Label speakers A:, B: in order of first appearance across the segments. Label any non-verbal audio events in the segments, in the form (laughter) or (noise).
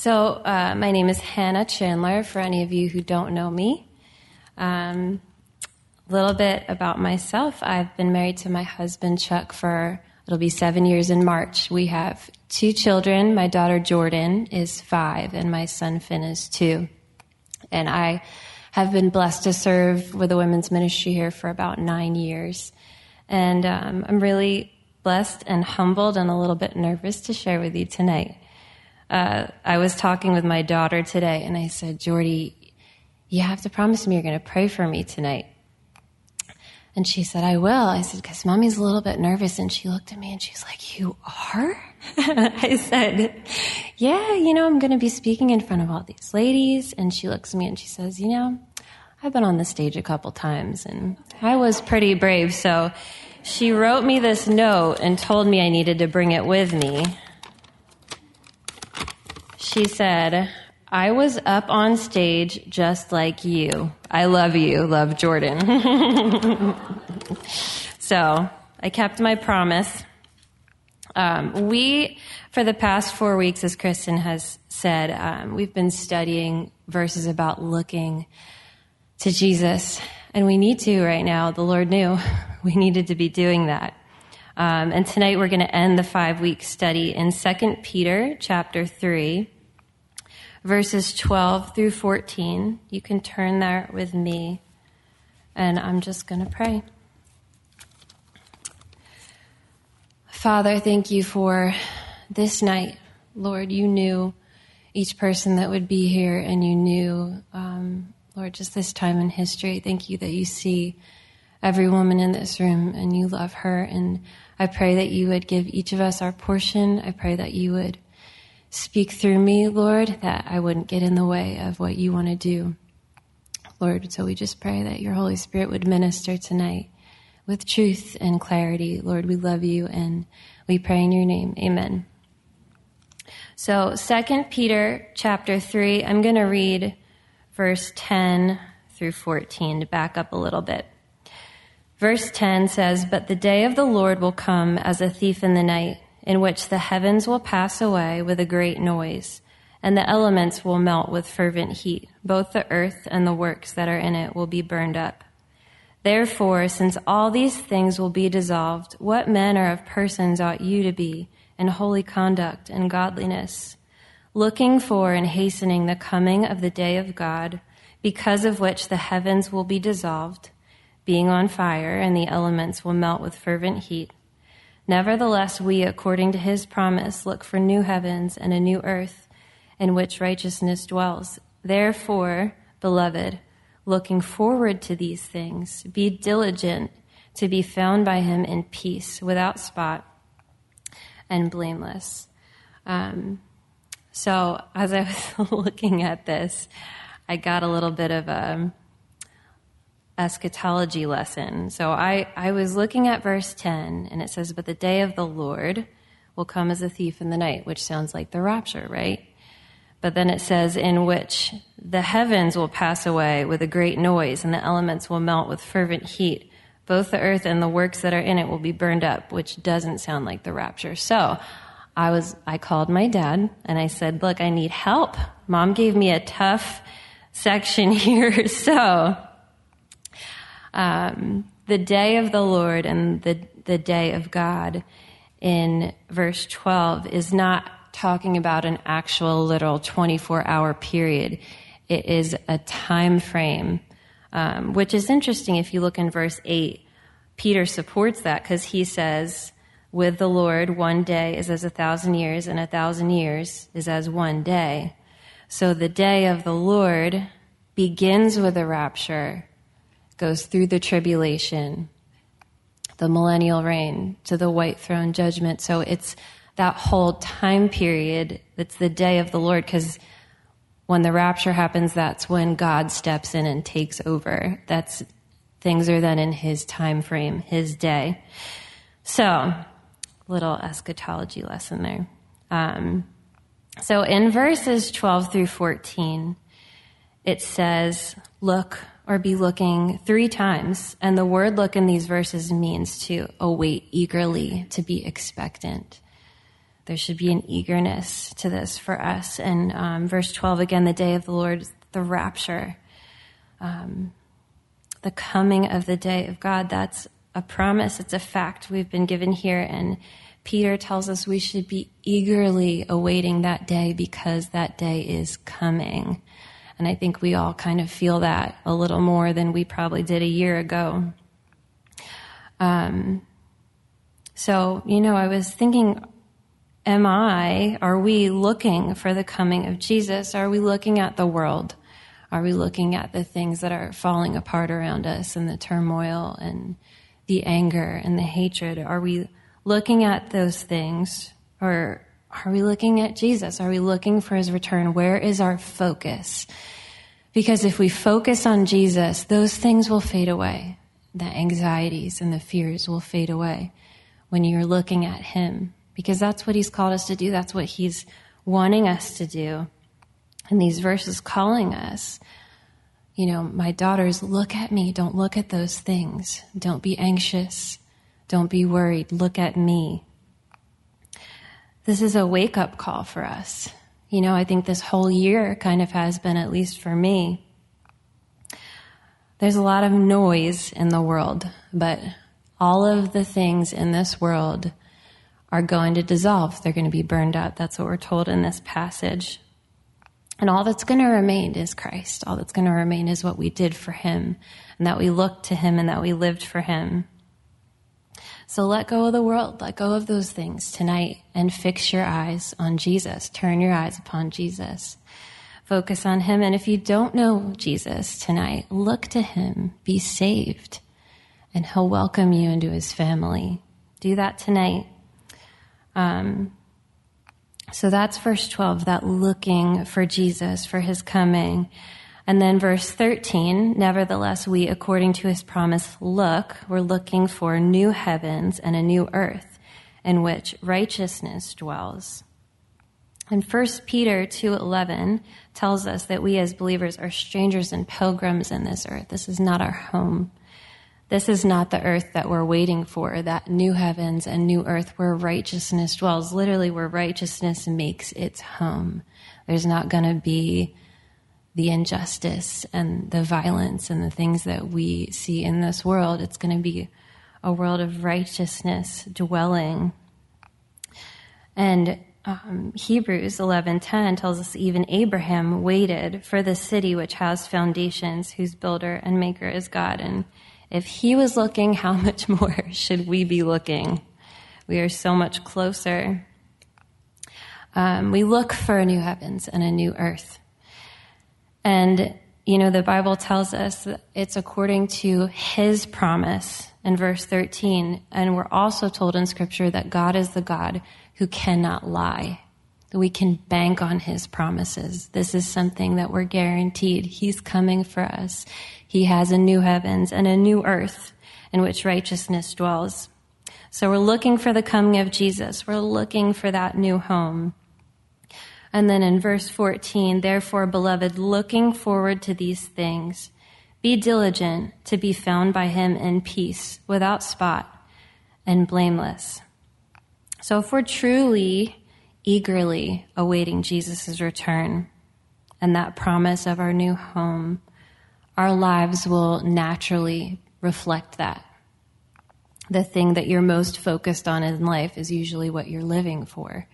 A: So, uh, my name is Hannah Chandler, for any of you who don't know me. Um, a little bit about myself. I've been married to my husband, Chuck, for it'll be seven years in March. We have two children. My daughter, Jordan, is five, and my son, Finn, is two. And I have been blessed to serve with the women's ministry here for about nine years. And um, I'm really blessed and humbled and a little bit nervous to share with you tonight uh, I was talking with my daughter today, and I said, Jordy, you have to promise me you're going to pray for me tonight. And she said, I will. I said, because mommy's a little bit nervous. And she looked at me and she's like, You are? (laughs) I said, Yeah, you know, I'm going to be speaking in front of all these ladies. And she looks at me and she says, You know, I've been on the stage a couple times and I was pretty brave. So she wrote me this note and told me I needed to bring it with me. She said, I was up on stage just like you. I love you. Love Jordan. (laughs) so I kept my promise. Um, we, for the past four weeks, as Kristen has said, um, we've been studying verses about looking to Jesus. And we need to right now. The Lord knew (laughs) we needed to be doing that. Um, and tonight we're going to end the five week study in 2 Peter chapter 3 verses 12 through 14. You can turn there with me, and I'm just going to pray. Father, thank you for this night. Lord, you knew each person that would be here, and you knew, um, Lord, just this time in history. Thank you that you see every woman in this room and you love her. And I pray that you would give each of us our portion. I pray that you would Speak through me, Lord, that I wouldn't get in the way of what you want to do. Lord, so we just pray that your Holy Spirit would minister tonight with truth and clarity. Lord, we love you and we pray in your name. Amen. So, 2 Peter chapter 3, I'm going to read verse 10 through 14 to back up a little bit. Verse 10 says, But the day of the Lord will come as a thief in the night in which the heavens will pass away with a great noise, and the elements will melt with fervent heat. Both the earth and the works that are in it will be burned up. Therefore, since all these things will be dissolved, what manner of persons ought you to be in holy conduct and godliness, looking for and hastening the coming of the day of God, because of which the heavens will be dissolved, being on fire, and the elements will melt with fervent heat? Nevertheless, we, according to his promise, look for new heavens and a new earth in which righteousness dwells. Therefore, beloved, looking forward to these things, be diligent to be found by him in peace, without spot, and blameless. Um, so, as I was (laughs) looking at this, I got a little bit of a eschatology lesson. So I, I was looking at verse 10, and it says, But the day of the Lord will come as a thief in the night, which sounds like the rapture, right? But then it says, In which the heavens will pass away with a great noise, and the elements will melt with fervent heat. Both the earth and the works that are in it will be burned up, which doesn't sound like the rapture. So I was, I called my dad and I said, Look, I need help. Mom gave me a tough section (laughs) here, so um, the day of the Lord and the, the day of God in verse 12 is not talking about an actual literal 24 hour period. It is a time frame, um, which is interesting if you look in verse 8. Peter supports that because he says, with the Lord, one day is as a thousand years, and a thousand years is as one day. So the day of the Lord begins with the rapture goes through the tribulation, the millennial reign, to the white throne judgment. So it's that whole time period that's the day of the Lord, because when the rapture happens, that's when God steps in and takes over. That's things are then in his time frame, his day. So, little eschatology lesson there. Um, so in verses 12 through 14, it says, Look, or be looking three times. And the word look in these verses means to await eagerly, to be expectant. there should be an eagerness to this for us. And um, verse 12 again, the day of the Lord, the rapture, um, the coming of the day of God. That's a promise, it's a fact we've been given here. And Peter tells us we should be eagerly awaiting that day because that day is coming. And I think we all kind of feel that a little more than we probably did a year ago. Um, so, you know, I was thinking am I, are we looking for the coming of Jesus? Are we looking at the world? Are we looking at the things that are falling apart around us and the turmoil and the anger and the hatred? Are we looking at those things or are we looking at Jesus? Are we looking for his return? Where is our focus? Because if we focus on Jesus, those things will fade away. The anxieties and the fears will fade away when you're looking at him because that's what he's called us to do. That's what he's wanting us to do. And these verses calling us, you know, my daughters, look at me. Don't look at those things. Don't be anxious. Don't be worried. Look at me. This is a wake up call for us. You know, I think this whole year kind of has been, at least for me. There's a lot of noise in the world, but all of the things in this world are going to dissolve. They're going to be burned out. That's what we're told in this passage. And all that's going to remain is Christ. All that's going to remain is what we did for him and that we looked to him and that we lived for him. So let go of the world, let go of those things tonight and fix your eyes on Jesus. Turn your eyes upon Jesus. Focus on him. And if you don't know Jesus tonight, look to him, be saved, and he'll welcome you into his family. Do that tonight. Um, so that's verse 12, that looking for Jesus, for his coming. And then verse 13, nevertheless, we, according to his promise, look, we're looking for new heavens and a new earth in which righteousness dwells. And 1 Peter 2:11 tells us that we as believers are strangers and pilgrims in this earth. This is not our home. This is not the earth that we're waiting for, that new heavens and new earth where righteousness dwells, literally where righteousness makes its home. There's not going to be the injustice and the violence and the things that we see in this world. It's going to be a world of righteousness dwelling. And um, Hebrews 11:10 tells us even Abraham waited for the city which has foundations, whose builder and maker is God. And if he was looking, how (laughs) much more should we be looking? We are so much closer. Um, we look for a new heavens and a new earth. And, you know, the Bible tells us it's according to his promise in verse 13. And we're also told in scripture that God is the God who cannot lie. We can bank on his promises. This is something that we're guaranteed. He's coming for us. He has a new heavens and a new earth in which righteousness dwells. So we're looking for the coming of Jesus. We're looking for that new home. And then in verse 14, therefore, beloved, looking forward to these things, be diligent to be found by him in peace, without spot and blameless. So if we're truly, eagerly awaiting Jesus' return and that promise of our new home, our lives will naturally reflect that. The thing that you're most focused on in life is usually what you're living for.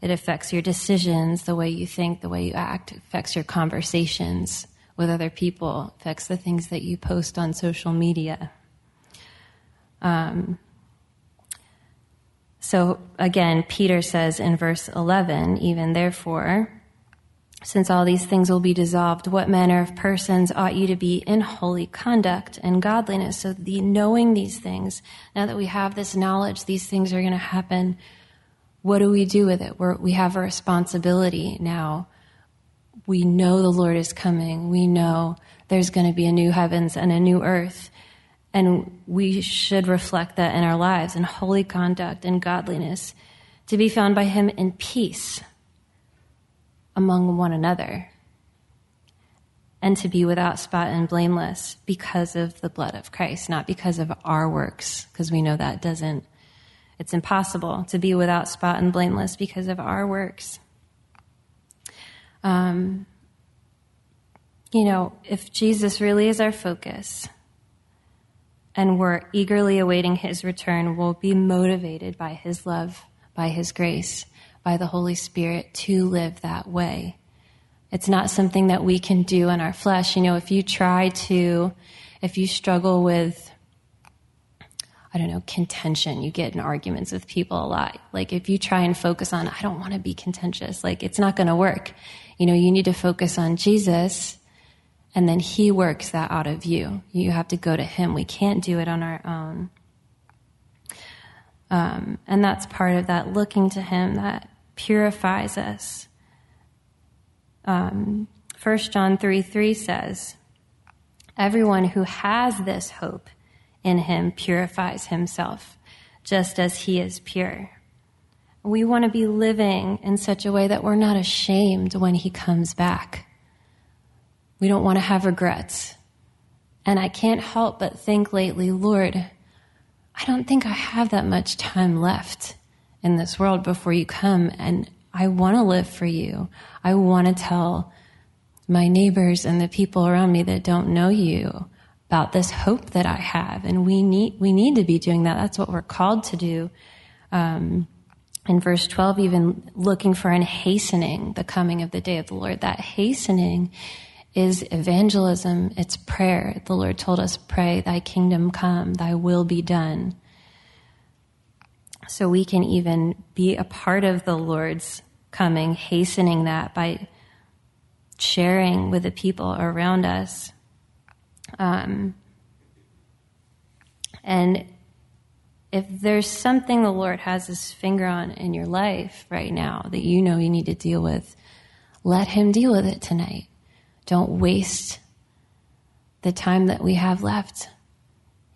A: It affects your decisions, the way you think, the way you act, it affects your conversations with other people, it affects the things that you post on social media. Um, so again, Peter says in verse 11, even therefore, since all these things will be dissolved, what manner of persons ought you to be in holy conduct and godliness? So the knowing these things, now that we have this knowledge, these things are going to happen. What do we do with it? We're, we have a responsibility now. We know the Lord is coming. We know there's going to be a new heavens and a new earth. And we should reflect that in our lives in holy conduct and godliness to be found by Him in peace among one another and to be without spot and blameless because of the blood of Christ, not because of our works, because we know that doesn't It's impossible to be without spot and blameless because of our works. Um, you know, if Jesus really is our focus and we're eagerly awaiting his return, we'll be motivated by his love, by his grace, by the Holy Spirit to live that way. It's not something that we can do in our flesh. You know, if you try to, if you struggle with, I don't know, contention, you get in arguments with people a lot. Like if you try and focus on, I don't want to be contentious, like it's not going to work. You know, you need to focus on Jesus and then he works that out of you. You have to go to him. We can't do it on our own. Um, and that's part of that looking to him that purifies us. Um, 1 John 3 3 says, Everyone who has this hope in him purifies himself, just as he is pure. We want to be living in such a way that we're not ashamed when he comes back. We don't want to have regrets. And I can't help but think lately, Lord, I don't think I have that much time left in this world before you come. And I want to live for you. I want to tell my neighbors and the people around me that don't know you about this hope that I have. And we need, we need to be doing that. That's what we're called to do. Um, in verse 12, even looking for and hastening the coming of the day of the Lord. That hastening is evangelism, it's prayer. The Lord told us, Pray, thy kingdom come, thy will be done. So we can even be a part of the Lord's coming, hastening that by sharing with the people around us. Um, and if there's something the Lord has his finger on in your life right now that you know you need to deal with, let him deal with it tonight. Don't waste the time that we have left.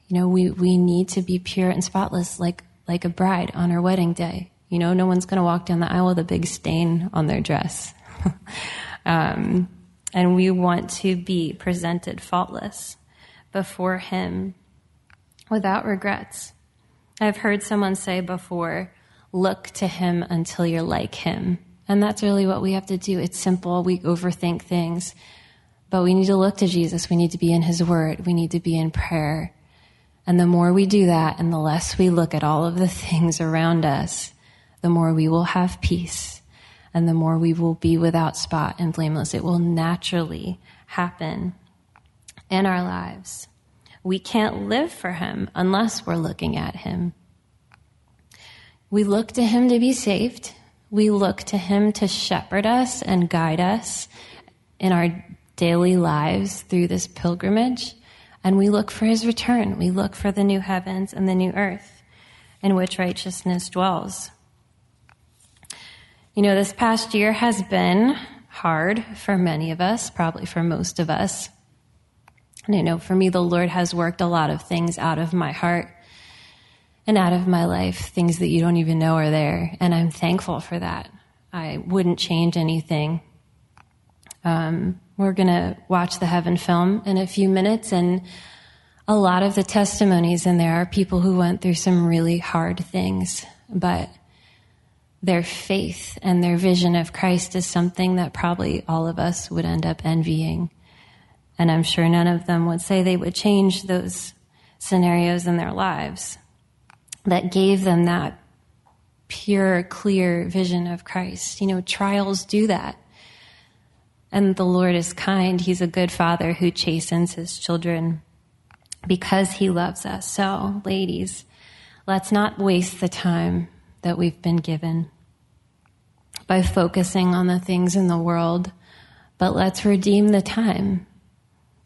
A: You know, we, we need to be pure and spotless like, like a bride on her wedding day. You know, no one's going to walk down the aisle with a big stain on their dress. (laughs) um, and we want to be presented faultless before Him without regrets. I've heard someone say before, look to Him until you're like Him. And that's really what we have to do. It's simple. We overthink things. But we need to look to Jesus. We need to be in His Word. We need to be in prayer. And the more we do that and the less we look at all of the (laughs) things around us, the more we will have peace and the more we will be without spot and blameless. It will naturally happen in our lives. We can't live for Him unless we're looking at Him. We look to Him to be saved. We look to Him to shepherd us and guide us in our daily lives through this pilgrimage, and we look for his return. We look for the new heavens and the new earth in which righteousness dwells. You know, this past year has been hard for many of us, probably for most of us. And I know for me, the Lord has worked a lot of things out of my heart and out of my life, things that you don't even know are there. And I'm thankful for that. I wouldn't change anything. Um, we're going to watch the Heaven film in a few minutes, and a lot of the testimonies in there are people who went through some really hard things, but their faith and their vision of Christ is something that probably all of us would end up envying. And I'm sure none of them would say they would change those scenarios in their lives that gave them that pure, clear vision of Christ. You know, trials do that. And the Lord is kind. He's a good father who chastens his children because he loves us. So, ladies, let's not waste the time that we've been given by focusing on the things in the world, but let's redeem the time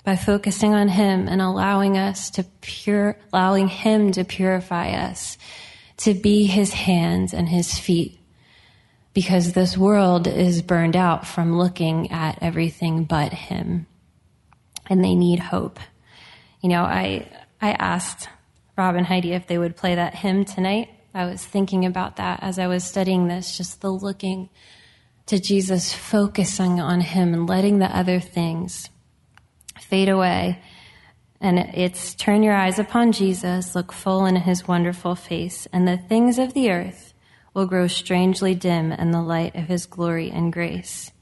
A: by focusing on him and allowing us to pure allowing him to purify us to be his hands and his feet because this world is burned out from looking at everything but him and they need hope. You know i i asked rob and heidi if they would play that hymn tonight i was thinking about that as i was studying this just the looking to jesus focusing on him and letting the other things fade away And it's turn your eyes upon Jesus, look full in his wonderful face, and the things of the earth will grow strangely dim in the light of his glory and grace.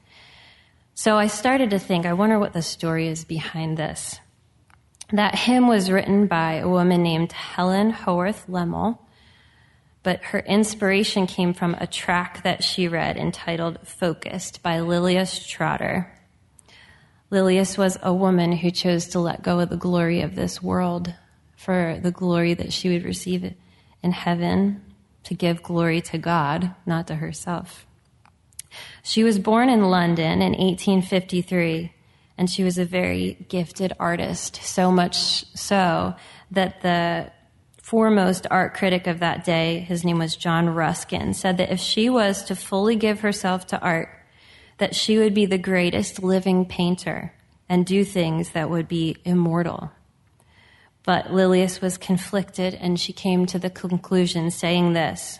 A: So I started to think, I wonder what the story is behind this. That hymn was written by a woman named Helen Howarth Lemmel, but her inspiration came from a track that she read entitled Focused by Lilias Trotter. Lilias was a woman who chose to let go of the glory of this world for the glory that she would receive in heaven, to give glory to God, not to herself. She was born in London in 1853, and she was a very gifted artist, so much so that the foremost art critic of that day, his name was John Ruskin, said that if she was to fully give herself to art, that she would be the greatest living painter and do things that would be immortal. But Lilias was conflicted and she came to the conclusion saying this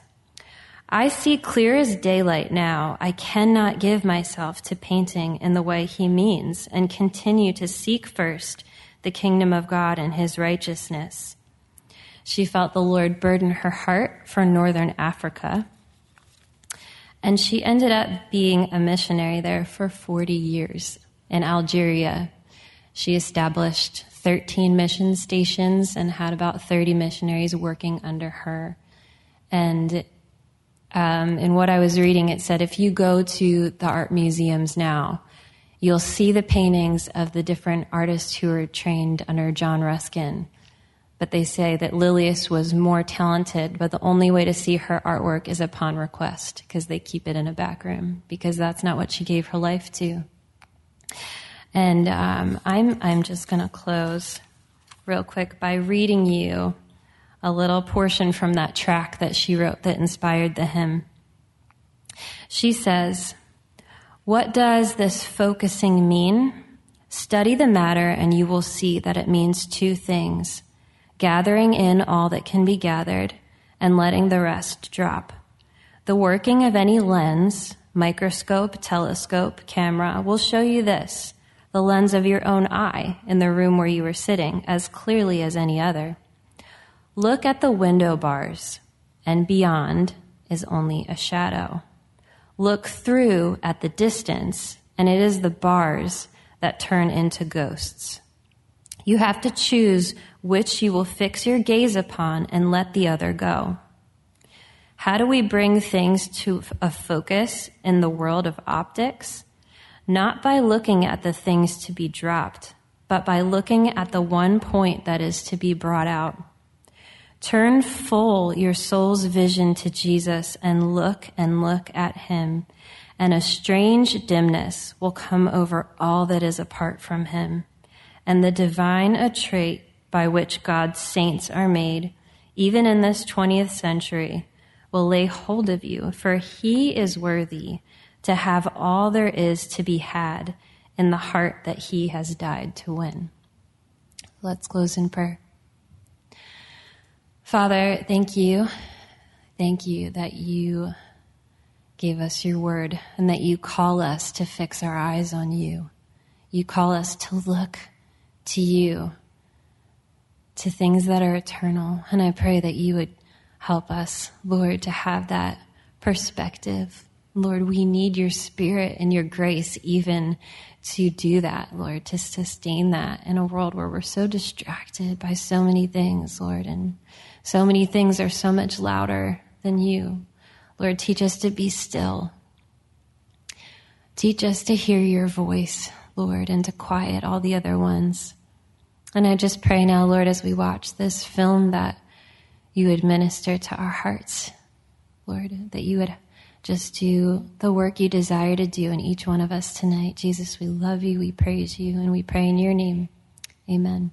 A: I see clear as daylight now. I cannot give myself to painting in the way he means and continue to seek first the kingdom of God and his righteousness. She felt the Lord burden her heart for northern Africa and she ended up being a missionary there for 40 years in Algeria. She established 13 mission stations and had about 30 missionaries working under her. And um, in what I was reading, it said if you go to the art museums now, you'll see the paintings of the different artists who were trained under John Ruskin but they say that Lilias was more talented, but the only way to see her artwork is upon request because they keep it in a back room because that's not what she gave her life to. And um, I'm I'm just going to close real quick by reading you a little portion from that track that she wrote that inspired the hymn. She says, "What does this focusing mean?" Study the matter and you will see that it means two things gathering in all that can be gathered and letting the rest drop. The working of any lens, microscope, telescope, camera will show you this the lens of your own eye in the room where you are sitting as clearly as any other. Look at the window bars, and beyond is only a shadow. Look through at the distance, and it is the bars that turn into ghosts. You have to choose which you will fix your gaze upon and let the other go. How do we bring things to a focus in the world of optics? Not by looking at the things to be dropped, but by looking at the one point that is to be brought out. Turn full your soul's vision to Jesus and look and look at him, and a strange dimness will come over all that is apart from him, and the divine attrait by which God's saints are made, even in this 20th century, will lay hold of you, for he is worthy to have all there is to be had in the heart that he has died to win. Let's close in prayer. Father, thank you. Thank you that you gave us your word and that you call us to fix our eyes on you. You call us to look to you to things that are eternal. And I pray that you would help us, Lord, to have that perspective. Lord, we need your spirit and your grace even to do that, Lord, to sustain that in a world where we're so distracted by so many things, Lord, and so many things are so much louder than you. Lord, teach us to be still. Teach us to hear your voice, Lord, and to quiet all the other ones. And I just pray now, Lord, as we watch this film, that you would minister to our hearts, Lord, that you would just do the work you desire to do in each one of us tonight. Jesus, we love you, we praise you, and we pray in your name. Amen.